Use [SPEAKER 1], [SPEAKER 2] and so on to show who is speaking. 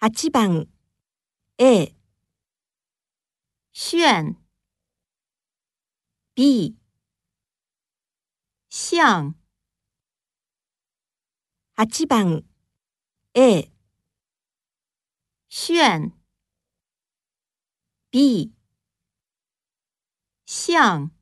[SPEAKER 1] 8番。A、
[SPEAKER 2] 炫、
[SPEAKER 1] B、
[SPEAKER 2] 像、
[SPEAKER 1] 8番。A、
[SPEAKER 2] 炫、
[SPEAKER 1] B、
[SPEAKER 2] 像。